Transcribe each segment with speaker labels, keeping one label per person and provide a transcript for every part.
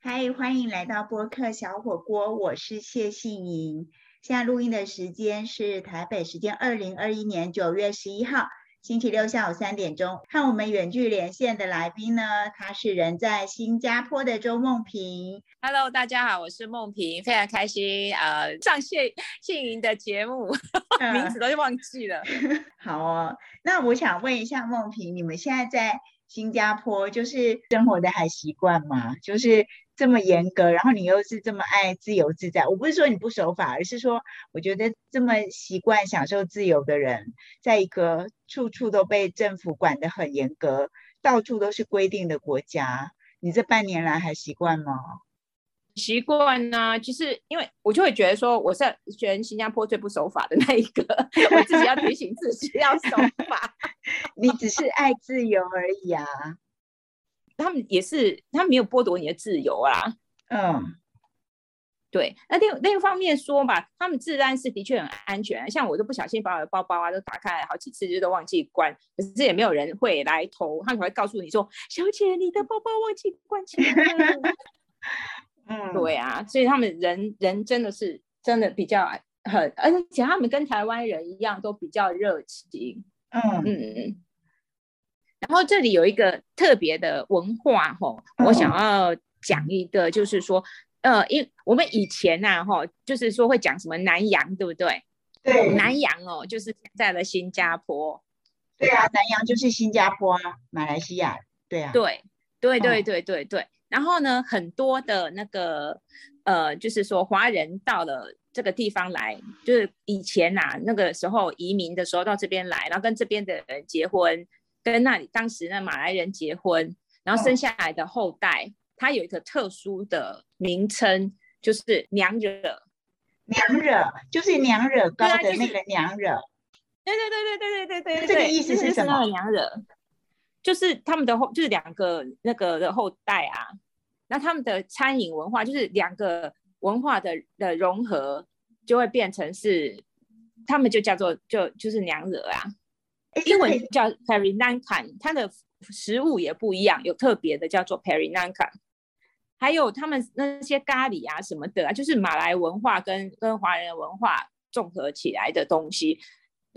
Speaker 1: 嗨，欢迎来到播客小火锅，我是谢杏莹。现在录音的时间是台北时间二零二一年九月十一号星期六下午三点钟。和我们远距连线的来宾呢，他是人在新加坡的周梦平。
Speaker 2: Hello，大家好，我是梦萍，非常开心呃上谢谢莹的节目，名字都忘记了。
Speaker 1: 好哦，那我想问一下梦萍，你们现在在新加坡就是生活的还习惯吗？就是这么严格，然后你又是这么爱自由自在。我不是说你不守法，而是说我觉得这么习惯享受自由的人，在一个处处都被政府管得很严格、到处都是规定的国家，你这半年来还习惯吗？
Speaker 2: 习惯呢，就是因为我就会觉得说，我是全新加坡最不守法的那一个，我自己要提醒自己要守法。
Speaker 1: 你只是爱自由而已啊。
Speaker 2: 他们也是，他没有剥夺你的自由啊。
Speaker 1: 嗯，
Speaker 2: 对。那另另一方面说吧，他们治安是的确很安全，像我都不小心把我的包包啊都打开好几次，就都忘记关，可是也没有人会来偷，他们会告诉你说：“小姐，你的包包忘记关起来了。”
Speaker 1: 嗯，
Speaker 2: 对啊，所以他们人人真的是真的比较很，而且他们跟台湾人一样都比较热情。
Speaker 1: 嗯
Speaker 2: 嗯，然后这里有一个特别的文化吼，我想要讲一个，就是说，呃，因我们以前呐、哈，就是说会讲什么南洋，对不对？
Speaker 1: 对，
Speaker 2: 南洋哦，就是现在的新加坡。
Speaker 1: 对啊，南洋就是新加坡啊，马来西亚，对啊，
Speaker 2: 对，对，对，
Speaker 1: 哦
Speaker 2: 对，对，对。然后呢，很多的那个呃，就是说华人到了这个地方来，就是以前呐、那个时候移民的时候到这边来，然后跟这边的人结婚，跟那里当时那马来人结婚，然后生下来的后代，它有一个特殊的名称，就是娘惹。
Speaker 1: 娘惹就是娘惹高
Speaker 2: 对啊就是
Speaker 1: 的那个娘惹，
Speaker 2: 对对对对对对对对对，
Speaker 1: 这个意思
Speaker 2: 是
Speaker 1: 什么
Speaker 2: 娘惹，就是他们的后，就是两个那个的后代啊，那他们的餐饮文化就是两个文化的的融合，就会变成是，他们就叫做就就是娘惹啊，英
Speaker 1: 个可以
Speaker 2: 文叫 Perinankan，它的食物也不一样，有特别的叫做 Perinankan。还有他们那些咖喱啊什么的啊，就是马来文化跟跟华人文化综合起来的东西，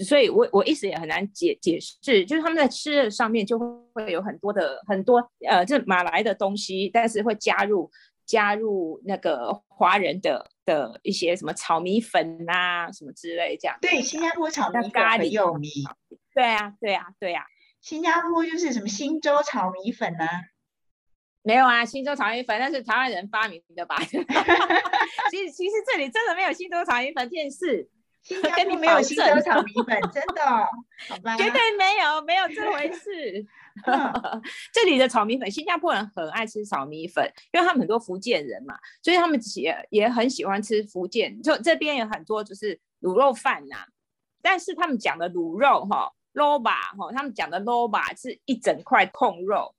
Speaker 2: 所以我我一时也很难解解释，就是他们在吃的上面就会有很多的很多呃这马来的东西，但是会加入加入那个华人的的一些什么炒米粉啊什么之类这样。
Speaker 1: 对，新加坡炒米粉
Speaker 2: 咖喱
Speaker 1: 很有名，
Speaker 2: 对啊对啊对啊，
Speaker 1: 新加坡就是什么新洲炒米粉啊，
Speaker 2: 没有啊，新洲炒米粉那是台湾人发明的吧？其实其实这里真的没有新洲炒米粉这件事。
Speaker 1: 新加
Speaker 2: 跟你
Speaker 1: 坡没有
Speaker 2: 保
Speaker 1: 新洲炒米粉，真的哦，好吧？
Speaker 2: 绝对没有，没有这回事。
Speaker 1: 嗯
Speaker 2: 这里的炒米粉，新加坡人很爱吃炒米粉，因为他们很多福建人嘛，所以他们也也很喜欢吃福建。就这边有很多就是卤肉饭呐、但是他们讲的卤肉哈 b a 哈，他们讲的 b a 是一整块控肉，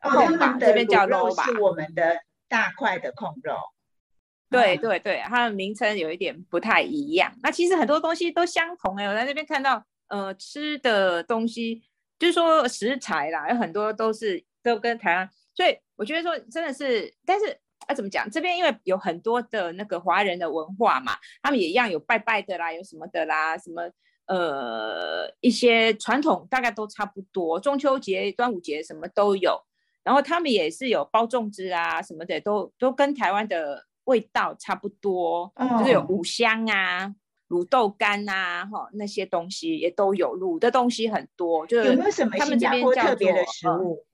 Speaker 1: 哦，他
Speaker 2: 控吧
Speaker 1: 们
Speaker 2: 这边叫
Speaker 1: 卤肉
Speaker 2: low 吧
Speaker 1: 是我们的大块的控肉，嗯
Speaker 2: 对对对，它的名称有一点不太一样。那其实很多东西都相同哎、我在那边看到呃吃的东西，就是说食材啦，有很多都是都跟台湾，所以我觉得说真的是，但是啊怎么讲，这边因为有很多的那个华人的文化嘛，他们也一样有拜拜的啦，有什么的啦，什么。呃，一些传统大概都差不多，中秋节、端午节什么都有，然后他们也是有包粽子啊什么的，都都跟台湾的味道差不多，就是有
Speaker 1: 哦
Speaker 2: 五香啊、卤豆干啊，哈那些东西也都有，卤的东西很多。就是
Speaker 1: 有没有什么新
Speaker 2: 他们这
Speaker 1: 加坡特别的食物？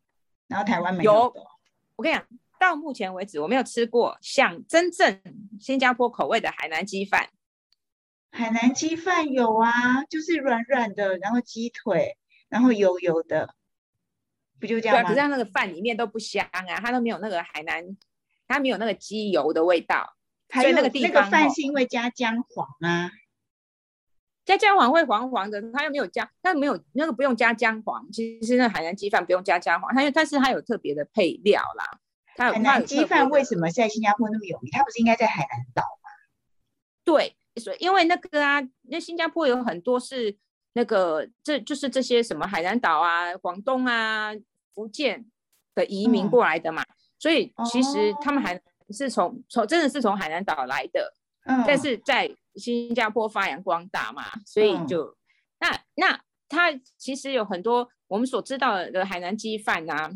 Speaker 1: 然后台湾没
Speaker 2: 有
Speaker 1: 的
Speaker 2: 我跟你讲，到目前为止我没有吃过像真正新加坡口味的海南鸡饭。
Speaker 1: 海南鸡饭有啊，就是软软的，然后鸡腿，然后油油的，不就这
Speaker 2: 对啊，
Speaker 1: 样吗？
Speaker 2: 可是它那个饭里面都不香啊，它都没有那个海南，它没有那个鸡油的味道。
Speaker 1: 还有
Speaker 2: 那个地方
Speaker 1: 那个饭是因为加姜黄啊，
Speaker 2: 加姜黄会黄黄的，它又没有加，那没有那个不用加姜黄。其实那海南鸡饭不用加姜黄，它因为但是它有特别的配料啦。它有
Speaker 1: 海
Speaker 2: 它有
Speaker 1: 南鸡饭为什么在新加坡那么有名？它不是应该在海南岛吗？
Speaker 2: 对，所以因为那个啊，那新加坡有很多是那个，这就是这些什么海南岛啊、广东啊、福建的移民
Speaker 1: 嗯。
Speaker 2: 过来的嘛，所以其实他们还是从从真的是从海南岛来的，
Speaker 1: 嗯，
Speaker 2: 但是在新加坡发扬光大嘛，所以
Speaker 1: 嗯。
Speaker 2: 就、那那他其实有很多我们所知道的海南鸡饭啊，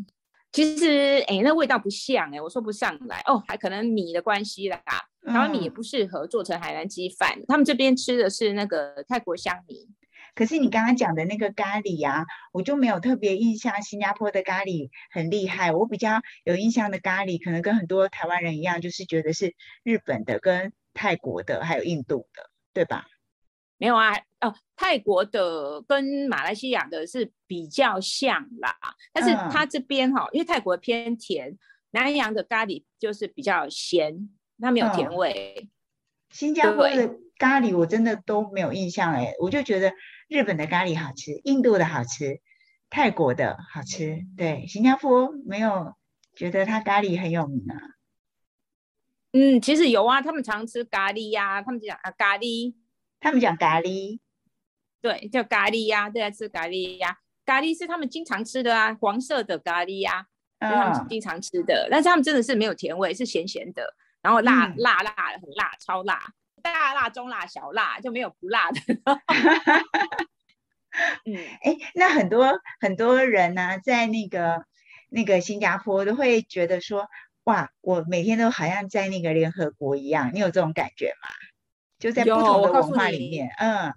Speaker 2: 其实哎那味道不像哎，我说不上来哦，还可能米的关系啦，台湾米也
Speaker 1: 嗯
Speaker 2: 不适合做成海南鸡饭，他们这边吃的是那个泰国香米。
Speaker 1: 可是你刚刚讲的那个咖喱啊，我就没有特别印象，新加坡的咖喱很厉害。我比较有印象的咖喱，可能跟很多台湾人一样，就是觉得是日本的、跟泰国的，还有印度的，对吧？
Speaker 2: 没有啊，哦，泰国的跟马来西亚的是比较像啦，但是
Speaker 1: 嗯
Speaker 2: 它这边哈、因为泰国偏甜，南洋的咖喱就是比较咸，它没有甜
Speaker 1: 嗯。
Speaker 2: 味。
Speaker 1: 新加坡的咖喱我真的都没有印象哎，我就觉得日本的咖喱好吃，印度的好吃，泰国的好吃，对，新加坡没有觉得它咖喱很有名啊。
Speaker 2: 嗯，其实有啊，他们常吃咖喱呀、他们讲啊咖喱，
Speaker 1: 他们讲咖喱，
Speaker 2: 对，叫咖喱呀、对啊，吃咖喱呀、咖喱是他们经常吃的啊，黄色的咖喱呀、是他们
Speaker 1: 嗯，
Speaker 2: 经常吃的，但是他们真的是没有甜味，是咸咸的，然后辣、
Speaker 1: 嗯
Speaker 2: 辣辣的，很辣，超辣，大辣、中辣、小辣，就没有不辣的。嗯，
Speaker 1: 哎，那很多很多人呢、在那个那个新加坡都会觉得说，哇，我每天都好像在那个联合国一样，你有这种感觉吗？就在不同的文化里面，嗯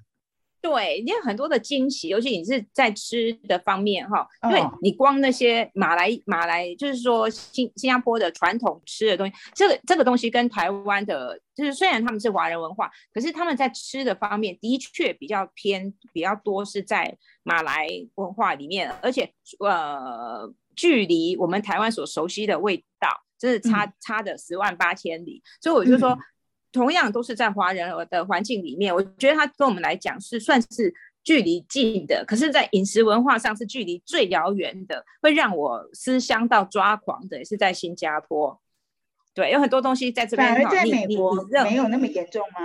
Speaker 2: 对，你有很多的惊喜，尤其你是在吃的方面哈，因为
Speaker 1: 哦
Speaker 2: 你光那些马来马来，就是说新新加坡的传统吃的东西，这个这个东西跟台湾的，就是虽然他们是华人文化，可是他们在吃的方面的确比较偏比较多是在马来文化里面，而且呃，距离我们台湾所熟悉的味道，真是差、差的十万八千里，所以我就说。
Speaker 1: 嗯
Speaker 2: 同样都是在华人的环境里面，我觉得它跟我们来讲是算是距离近的，可是，在饮食文化上是距离最遥远的，会让我思乡到抓狂的，也是在新加坡。对，有很多东西在这边，
Speaker 1: 反而在美国没有那么严重吗？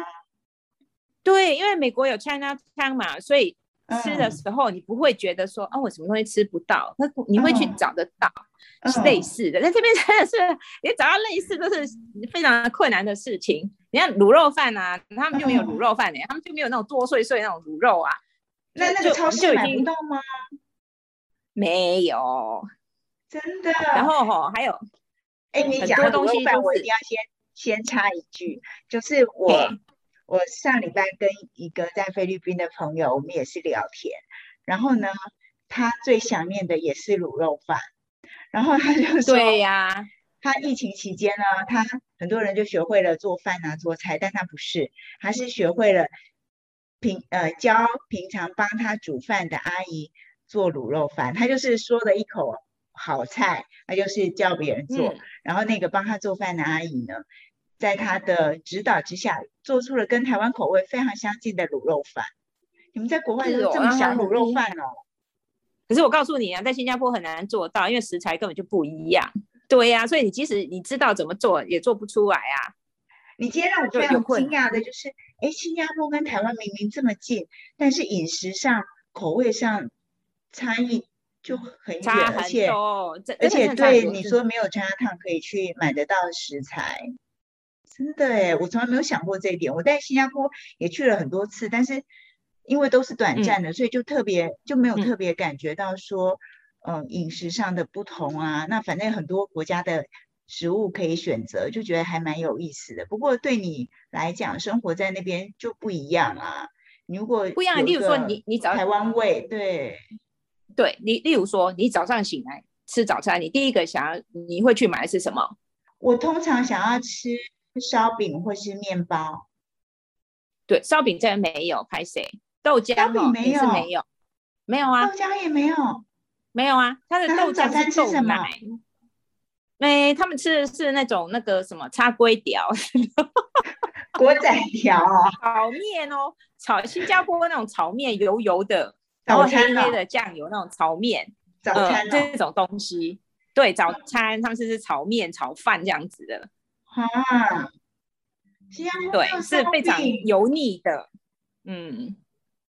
Speaker 2: 对，因为美国有 China Town 嘛，所以吃的
Speaker 1: 嗯
Speaker 2: 时候你不会觉得说啊，我什么东西吃不到，那你会去
Speaker 1: 嗯
Speaker 2: 找得到是
Speaker 1: 嗯
Speaker 2: 类似的。在这边真的是你找到类似都是非常困难的事情。你看卤肉饭啊，他们就没有卤
Speaker 1: 嗯
Speaker 2: 肉饭的、他们就没有那种剁碎碎那种卤肉啊，
Speaker 1: 那那
Speaker 2: 就
Speaker 1: 个超市买不到吗？
Speaker 2: 没有。
Speaker 1: 真的？
Speaker 2: 然后哈、还有
Speaker 1: 哎，你
Speaker 2: 很
Speaker 1: 讲
Speaker 2: 多东西
Speaker 1: 到卤肉饭，我一定要先先插一句，就是我我上礼拜跟一个在菲律宾的朋友，我们也是聊天，然后呢，他最想念的也是卤肉饭，然后他就说，
Speaker 2: 对呀、
Speaker 1: 他疫情期间呢，他很多人就学会了做饭啊、做菜，但他不是，他是学会了平呃教平常帮他煮饭的阿姨做卤肉饭，他就是说了一口好菜，他就是叫别人做，
Speaker 2: 嗯，
Speaker 1: 然后那个帮他做饭的阿姨呢，在他的指导之下，做出了跟台湾口味非常相近的卤肉饭。你们在国外
Speaker 2: 是哦
Speaker 1: 都这么想卤肉
Speaker 2: 厉
Speaker 1: 饭哦？
Speaker 2: 可是我告诉你啊，在新加坡很难做到，因为食材根本就不一样。对呀、所以你即使你知道怎么做，也做不出来啊。
Speaker 1: 你今天让我
Speaker 2: 就
Speaker 1: 非常惊讶的就是，哎，新加坡跟台湾明明这么近，但是饮食上、口味上差异就很
Speaker 2: 差
Speaker 1: 远，而且而且对你说没有 China Town 可以去买得到食材，真的哎，我从来没有想过这一点。我在新加坡也去了很多次，但是因为都是短
Speaker 2: 嗯
Speaker 1: 暂的，所以就特别就没有
Speaker 2: 嗯
Speaker 1: 特别感觉到说，嗯，饮食上的不同啊。那反正很多国家的食物可以选择，就觉得还蛮有意思的。不过对你来讲，生活在那边就不一样啊。你如果
Speaker 2: 不一样。例如说你你早
Speaker 1: 台湾味，对，
Speaker 2: 对你，例如说你早上醒来吃早餐，你第一个想要你会去买的是什么？
Speaker 1: 我通常想要吃烧饼或是面包。
Speaker 2: 对，烧饼这边没有，拍谁？豆浆哦，
Speaker 1: 没有
Speaker 2: 没有，没有啊
Speaker 1: 豆，浆也没有，
Speaker 2: 没有啊，它的豆浆是豆奶。哎，他们吃的是那种那个什么叉龟条。
Speaker 1: 锅仔条。哦，
Speaker 2: 炒面哦，炒新加坡那种炒面油油的，然后黑黑的酱油那种炒面，呃
Speaker 1: 早餐哦，
Speaker 2: 这种东西。对，早餐他们是吃炒面、炒饭这样子的，
Speaker 1: 啊，新加坡没
Speaker 2: 对，是非常油腻的。嗯，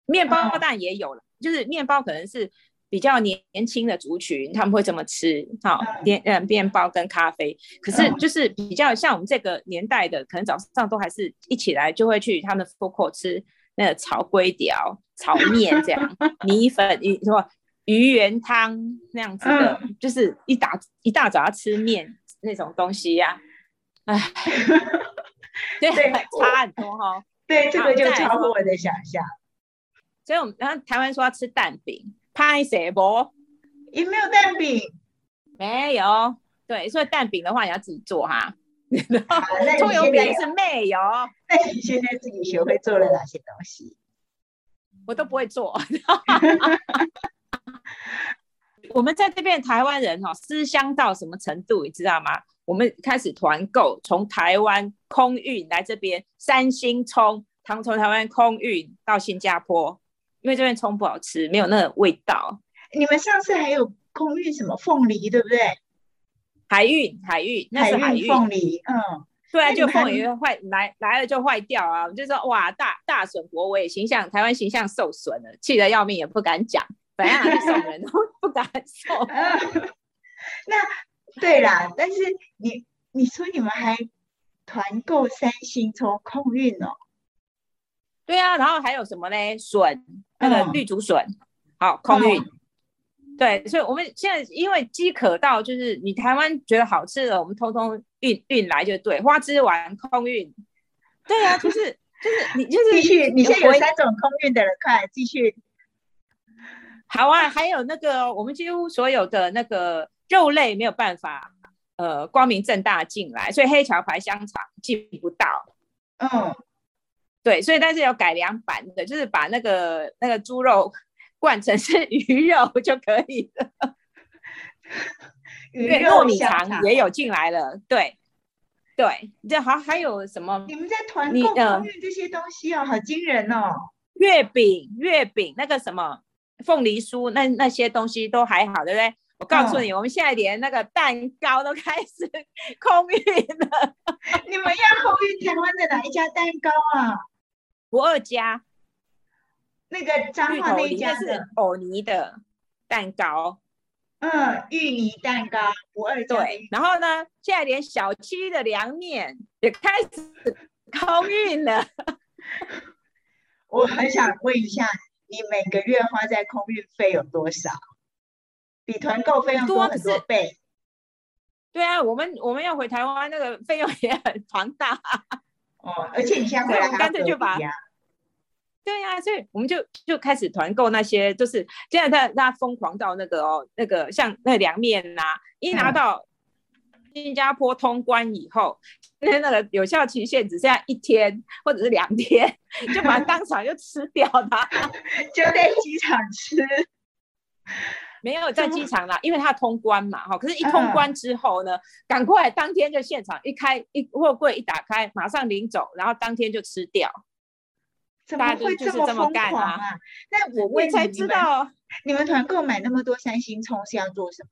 Speaker 2: 面包
Speaker 1: 嗯
Speaker 2: 当然也有了，就是面包可能是比较年年轻的族群，他们会这么吃，好
Speaker 1: 嗯。
Speaker 2: 面嗯面包跟咖啡。可是
Speaker 1: 嗯。
Speaker 2: 就是比较像我们这个年代的，可能早上都还是一起来就会去他们的 food court 吃那个炒龟条、炒面这样，米粉鱼什么鱼圆汤那样子的，就是一大一大早要吃面那种东西呀、唉，对，
Speaker 1: 对
Speaker 2: 差很多哈。
Speaker 1: 对，这个就超乎我的想象，
Speaker 2: 所以我们然后台湾说要吃蛋饼，拍谁不？
Speaker 1: 也没有蛋饼。
Speaker 2: 没有，对，所以蛋饼的话你要自己做哈。葱油饼是没有，
Speaker 1: 那你现在自己学会做了哪些东西？
Speaker 2: 我都不会做。我们在这边台湾人哈、思乡到什么程度，你知道吗？我们开始团购，从台湾空运来这边，三星葱，从从台湾空运到新加坡，因为这边葱不好吃，没有那个味道。
Speaker 1: 你们上次还有空运什么凤梨，对不对？
Speaker 2: 海运，海运，那是海
Speaker 1: 运凤梨，嗯，
Speaker 2: 对啊，就凤梨坏来来了就坏掉啊！我就说哇，大大损国威，形象台湾形象受损了，气得要命，也不敢讲，本来拿去送人都 不敢送。
Speaker 1: 嗯那对啦，但是你你说你们还团购三星从空运哦，
Speaker 2: 对啊，然后还有什么呢？笋，那个
Speaker 1: 嗯
Speaker 2: 绿竹笋，好空运。
Speaker 1: 嗯
Speaker 2: 对，所以我们现在因为饥渴到，就是你台湾觉得好吃的，我们通通运运来就对，花枝丸空运。对啊，就是就是你就是
Speaker 1: 继续，你现在有
Speaker 2: 回
Speaker 1: 三种空运的人，快继续。
Speaker 2: 好啊，还有那个，我们几乎所有的那个肉类没有办法，呃，光明正大进来，所以黑桥牌香肠进不到。
Speaker 1: 嗯，
Speaker 2: 对，所以但是有改良版的，就是把那个那个猪肉 灌成是鱼肉 就可以了。对，
Speaker 1: 鱼肉
Speaker 2: 糯米
Speaker 1: 香肠
Speaker 2: 肠也有进来了。对，对，这还还有什么
Speaker 1: 你们在团购空运这些东西哦，好惊人哦。
Speaker 2: 月饼、月饼那个什么凤梨酥，那那些东西都还好，对不对？我告诉你，我们现在连那个蛋糕都开始空运了。
Speaker 1: 你们要空运台湾的哪一家蛋糕啊？
Speaker 2: 不二家
Speaker 1: 那个彰化那一家是
Speaker 2: 藕泥的蛋糕，
Speaker 1: 嗯，芋泥蛋糕，不二家，
Speaker 2: 对然后呢，现在连小七的凉面也开始空运了。
Speaker 1: 我很想问一下，你每个月花在空运费有多少？比团购费用多很
Speaker 2: 多
Speaker 1: 倍。
Speaker 2: 对啊，我们我们要回台湾，那个费用也很庞大。
Speaker 1: 哦，而且你现在回
Speaker 2: 对我干脆就把对呀、所以我们就就开始团购那些，就是现在大大家疯狂到那个哦，那个像那凉面呐、一拿
Speaker 1: 嗯
Speaker 2: 到新加坡通关以后，那那个有效期限只剩下一天或者是两天，就把它当场就吃掉它。
Speaker 1: 就在机场吃。
Speaker 2: 没有在机场啦，因为它通关嘛，哈。可是，一
Speaker 1: 嗯
Speaker 2: 通关之后呢，赶快当天就现场一开一货柜一打开，马上领走，然后当天就吃掉。
Speaker 1: 怎
Speaker 2: 大家就
Speaker 1: 么会
Speaker 2: 就是这么
Speaker 1: 么疯狂啊？那我问
Speaker 2: 才知道
Speaker 1: 你们团购买那么多三星葱是要做什么？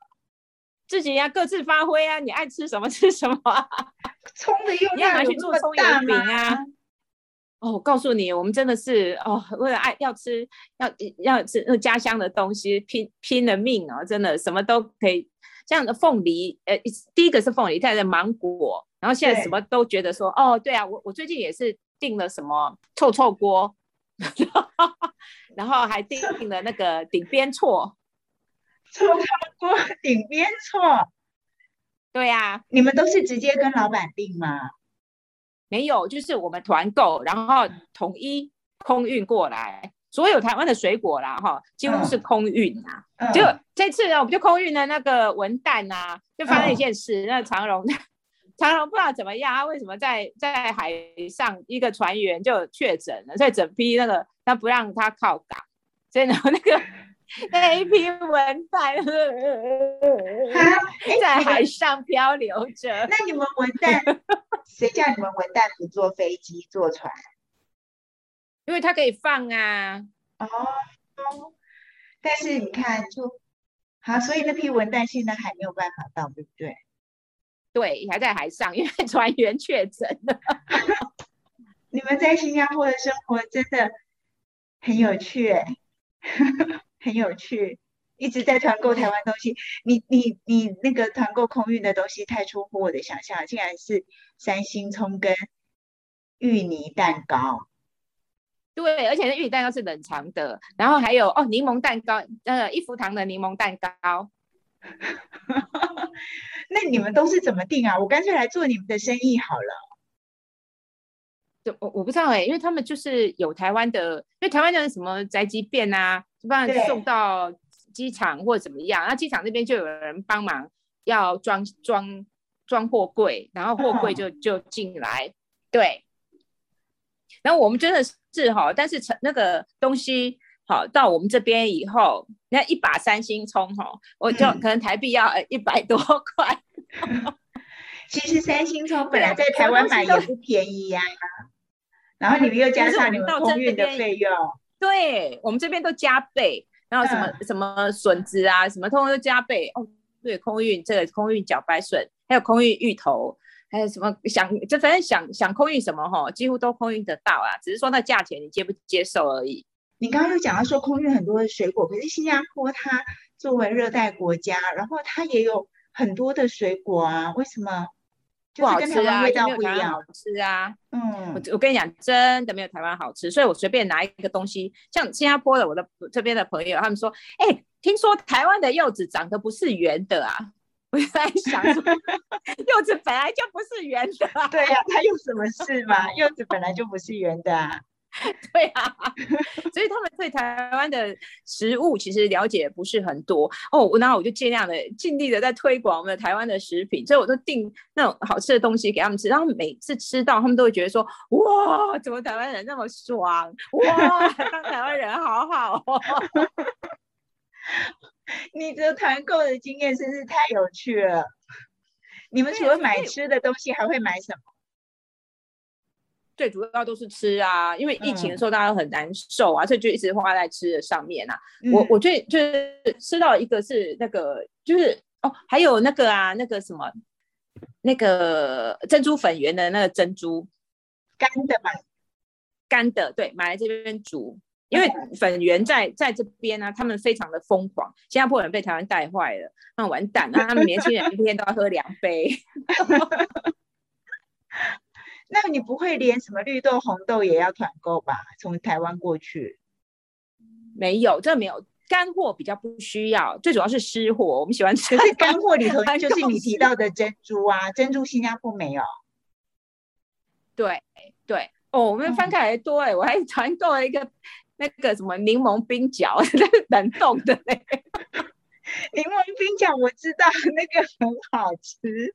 Speaker 2: 自己呀、各自发挥啊，你爱吃什么吃什么啊。
Speaker 1: 葱的用量有那么
Speaker 2: 去做葱油
Speaker 1: 大
Speaker 2: 饼
Speaker 1: 吗？
Speaker 2: 啊哦，我告诉你，我们真的是哦，为了爱要吃要要吃那家乡的东西，拼拼了命哦，真的什么都可以。这样的凤梨，呃，第一个是凤梨，再是芒果，然后现在什么都觉得说，哦，对啊，我我最近也是订了什么臭臭锅，然后还订 了那个顶边错，
Speaker 1: 臭臭锅顶边错，
Speaker 2: 对啊，
Speaker 1: 你们都是直接跟老板订吗？
Speaker 2: 没有，就是我们团购，然后统一空运过来，所有台湾的水果啦，哈，几乎是空运啊。
Speaker 1: 嗯，
Speaker 2: 就这次呢，我们就空运了那个文旦啊，就发生一
Speaker 1: 嗯。
Speaker 2: 件事，那长荣长荣不知道怎么样，他为什么在在海上一个船员就确诊了，所以整批那个他不让他靠港，所以呢 那个 那一批文旦 在海上漂流着。
Speaker 1: 那你们文旦，谁叫你们文旦不坐飞机坐船？
Speaker 2: 因为它可以放啊，
Speaker 1: 哦，但是你看就，好，所以那批文旦现在还没有办法到，对不对？
Speaker 2: 对，还在海上，因为船员确诊了。
Speaker 1: 你们在新加坡的生活真的很有趣、欸，很有趣。一直在团购台湾东西。你你你那个团购空运的东西太出乎我的想象，竟然是三星葱跟芋泥蛋糕。
Speaker 2: 对，而且那芋泥蛋糕是冷藏的，然后还有哦柠檬蛋糕，呃一福堂的柠檬蛋糕。
Speaker 1: 那你们都是怎么定啊？我干脆来做你们的生意好了。
Speaker 2: 就我我不知道哎，因为他们就是有台湾的，因为台湾的什么宅急便啊，就帮送到机场或者怎么样，那机场那边就有人帮忙要装装装货柜，然后货柜就就进来，对。然后我们真的是哈，但是成那个东西好到我们这边以后，那一把三星葱哈，我就可能台币要一百多块。
Speaker 1: 其实三星葱本来在台湾买也不便宜呀。然后你们又加上你们空运的费用，
Speaker 2: 对我们这边都加倍，然后什么什么笋子啊，什么通通都加倍哦。对，空运这个空运茭白笋，还有空运芋头，还有什么想就反正想想空运什么哈，几乎都空运得到啊，只是说那价钱你接不接受而已。
Speaker 1: 你刚刚又讲到说空运很多的水果，可是新加坡它作为热带国家，然后它也有很多的水果啊，为什么？
Speaker 2: 不好吃啊，
Speaker 1: 味道
Speaker 2: 不一样。好吃啊，嗯，我我跟你讲，真的没有台湾好吃。所以我随便拿一个东西，像新加坡的，我的这边的朋友，他们说，哎，听说台湾的柚子长得不是圆的啊。我在想，柚子本来就不是圆的。
Speaker 1: 啊对呀，它有什么事嘛？柚子本来就不是圆的啊。
Speaker 2: 对啊，所以他们对台湾的食物其实了解不是很多哦。然后我就尽量的、尽力的在推广我们的台湾的食品，所以我都订那种好吃的东西给他们吃。然后每次吃到，他们都会觉得说：“哇，怎么台湾人那么爽？哇，当台湾人好好哦。”
Speaker 1: 你的团购的经验真是太有趣了。你们除了买吃的东西，还会买什么？
Speaker 2: 最主要都是吃啊，因为疫情的时候大家都很难受啊，所以就一直花在吃的上面啊。我我最就是吃到一个是那个就是哦，还有那个啊，那个什么那个珍珠粉圆的那个珍珠。
Speaker 1: 干的嘛，
Speaker 2: 干的对，买来这边煮，因为粉圆在在这边呢，他们非常的疯狂，新加坡人被台湾带坏了，那完蛋，那他们年轻人一天都要喝两杯。
Speaker 1: 那你不会连什么绿豆、红豆也要团购吧？从台湾过去？
Speaker 2: 没有，这没有干货比较不需要，最主要是湿货。我们喜欢吃。
Speaker 1: 可是干货里头 就是你提到的珍珠啊，珍珠新加坡没有。
Speaker 2: 对对哦，我们翻开来多哎，我还团购了一个那个什么柠檬冰角，冷冻的嘞。
Speaker 1: 柠檬冰角我知道，那个很好吃。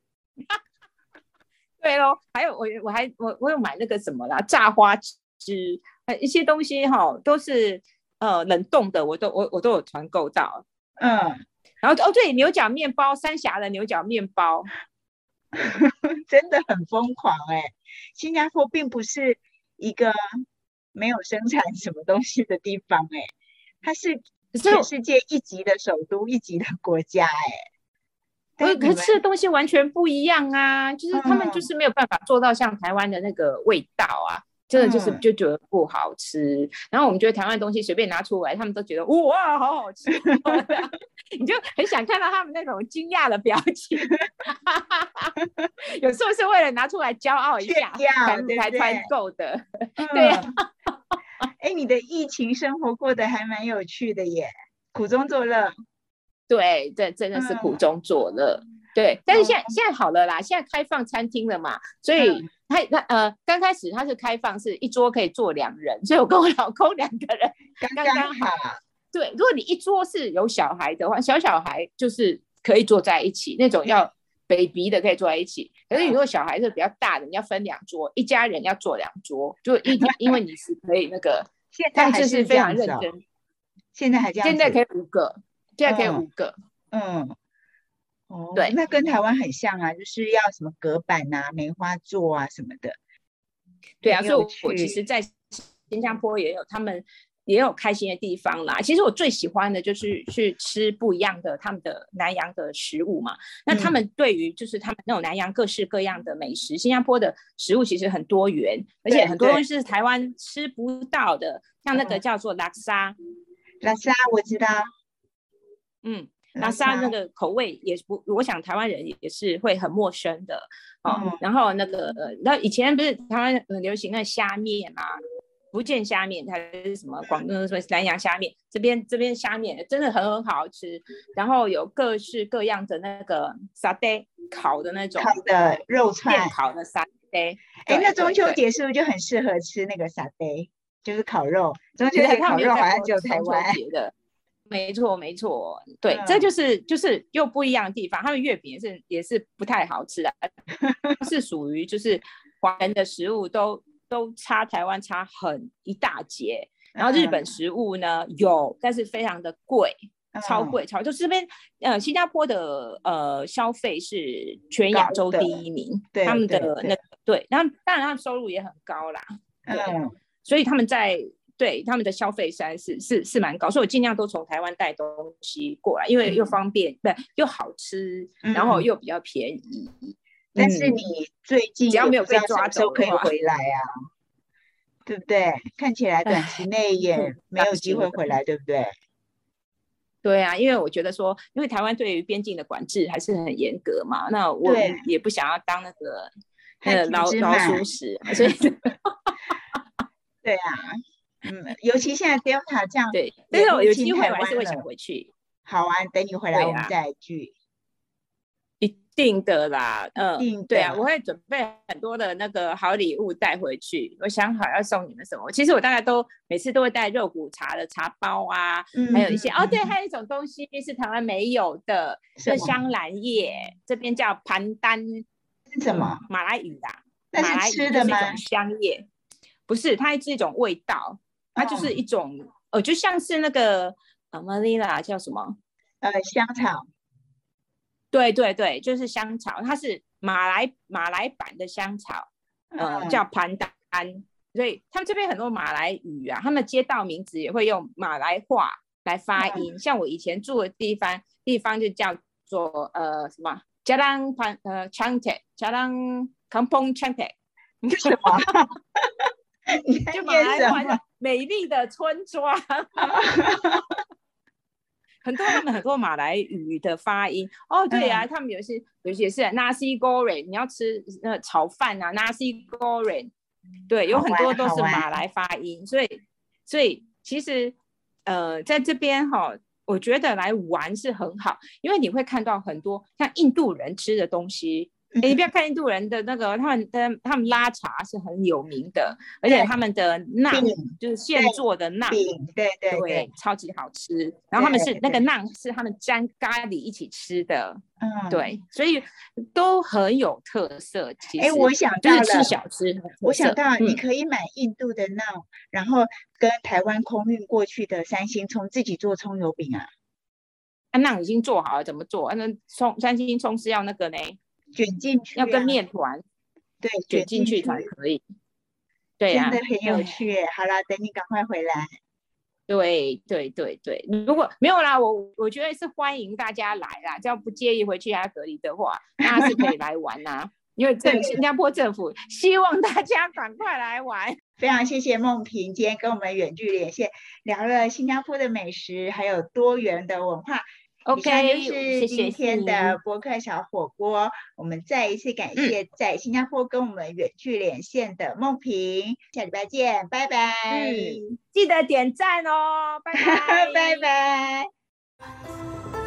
Speaker 2: 对喽，还有我我还我我有买那个什么啦，榨花汁，呃一些东西哈，都是呃冷冻的，我都我我都有团购到，嗯，然后哦对，牛角面包，三峡的牛角面包，
Speaker 1: 真的很疯狂哎，新加坡并不是一个没有生产什么东西的地方哎，它是全世界一级的首都，一级的国家哎。
Speaker 2: 可可吃的东西完全不一样啊，就是他们就是没有办法做到像台湾的那个味道啊，真的就是就觉得不好吃。然后我们觉得台湾的东西随便拿出来，他们都觉得哇好好吃，你就很想看到他们那种惊讶的表情。有时候是为了拿出来骄傲一下才才团购的，对呀。
Speaker 1: 哎，你的疫情生活过得还蛮有趣的耶，苦中作乐。
Speaker 2: 对，这真的是苦中作乐。对，但是现在现在好了啦，现在开放餐厅了嘛，所以他他呃刚开始他是开放是一桌可以坐两人，所以我跟我老公两个人
Speaker 1: 刚刚好。
Speaker 2: 对，如果你一桌是有小孩的话，小小孩就是可以坐在一起，那种要 baby 的可以坐在一起。可是如果小孩是比较大的，你要分两桌，一家人要坐两桌，就一因为你是可以那个，
Speaker 1: 现在还
Speaker 2: 是非常认真。
Speaker 1: 现在还这样，
Speaker 2: 现在可以五个。现在可以五个，嗯，
Speaker 1: 哦，对，那跟台湾很像啊，就是要什么隔板啊、梅花座啊什么的。
Speaker 2: 对啊，所以我其实，在新加坡也有他们也有开心的地方啦。其实我最喜欢的就是去吃不一样的他们的南洋的食物嘛。那他们对于就是他们那种南洋各式各样的美食，新加坡的食物其实很多元，而且很多东西是台湾吃不到的，像那个叫做拉沙，
Speaker 1: 拉沙我知道。
Speaker 2: 嗯，那沙那个口味也不，我想台湾人也是会很陌生的哦。然后那个，那以前不是台湾很流行那虾面嘛？福建虾面，还是什么？广东什么南洋虾面？这边这边虾面真的很很好吃，然后有各式各样的那个沙爹烤的那种
Speaker 1: 烤的肉串，
Speaker 2: 烤的沙爹。
Speaker 1: 哎，那中秋节是不是就很适合吃那个沙爹？就是烤肉，中秋节烤肉好像只有台湾
Speaker 2: 的。没错没错，对，这就是就是又不一样的地方。他们月饼也是也是不太好吃的，是属于就是华人的食物都。都差台湾差很一大截，然后日本食物呢有，但是非常的贵，超贵超。就这边呃，新加坡的呃消费是全亚洲第一名，对他们的那对，然后当然他们收入也很高啦，嗯，所以他们在对他们的消费实在是是是蛮高，所以我尽量都从台湾带东西过来，因为又方便，不又好吃，然后又比较便宜。
Speaker 1: 但是你最近
Speaker 2: 只要没有被抓
Speaker 1: 走，可以回来啊，对不对？看起来短期内也没有机会回来，对不对？
Speaker 2: 对啊，因为我觉得说，因为台湾对于边境的管制还是很严格嘛，那我也不想要当那个那个老老鼠屎，所以
Speaker 1: 对啊，嗯，尤其现在 Delta 这样，
Speaker 2: 对，但是我有机会我还是会想回去。
Speaker 1: 好啊，等你回来我们再聚。
Speaker 2: 一定的啦，嗯，对啊，我会准备很多的那个好礼物带回去。我想好要送你们什么，其实我大概都每次都会带肉骨茶的茶包啊，还有一些哦，对，还有一种东西是台湾没有的，是香兰叶，这边叫盘丹，
Speaker 1: 是什么？
Speaker 2: 马来语的，
Speaker 1: 那是吃的吗？
Speaker 2: 香叶，不是，它是一种味道，它就是一种，呃，就像是那个阿玛丽拉叫什么？
Speaker 1: 呃，香草。
Speaker 2: 对对对，就是香草，它是马来马来版的香草，呃，叫潘丹，所以他们这边很多马来语啊，他们街道名字也会用马来话来发音。像我以前住的地方，地方就叫做呃什么加朗潘呃 Chante，加朗 Kampong Chante，
Speaker 1: 你什么？
Speaker 2: 就马来话的美丽的村庄。很多他们很多马来语的发音。哦，对啊，他们有些有些是 nasi goreng，你要吃呃炒饭啊，nasi goreng，对，有很多都是马来发音，所以所以其实呃在这边哈，我觉得来玩是很好，因为你会看到很多像印度人吃的东西。你不要看印度人的那个，他们的他们拉茶是很有名的，而且他们的馕就是现做的馕，
Speaker 1: 对对对，
Speaker 2: 超级好吃。然后他们是那个馕是他们沾咖喱一起吃的，嗯，对，所以都很有特色。其实，哎，
Speaker 1: 我想到了，
Speaker 2: 吃小吃，
Speaker 1: 我想到你可以买印度的馕，然后跟台湾空运过去的三星葱自己做葱油饼啊。
Speaker 2: 啊，馕已经做好了，怎么做？那葱三星葱是要那个呢？
Speaker 1: 卷进去，
Speaker 2: 要跟面团，
Speaker 1: 对，
Speaker 2: 卷进去才可以。对
Speaker 1: 呀，真的很有趣。好了，等你赶快回来。
Speaker 2: 对对对对，如果没有啦，我我觉得是欢迎大家来啦。只要不介意回去家隔离的话，那是可以来玩呐。因为政新加坡政府希望大家赶快来玩。
Speaker 1: 非常谢谢梦萍今天跟我们远距连线，聊了新加坡的美食，还有多元的文化。
Speaker 2: OK，
Speaker 1: 就是今天的播客小火锅。我们再一次感谢在新加坡跟我们远距连线的梦萍，下礼拜见，拜拜。
Speaker 2: 嗯，记得点赞哦，拜拜，
Speaker 1: 拜拜。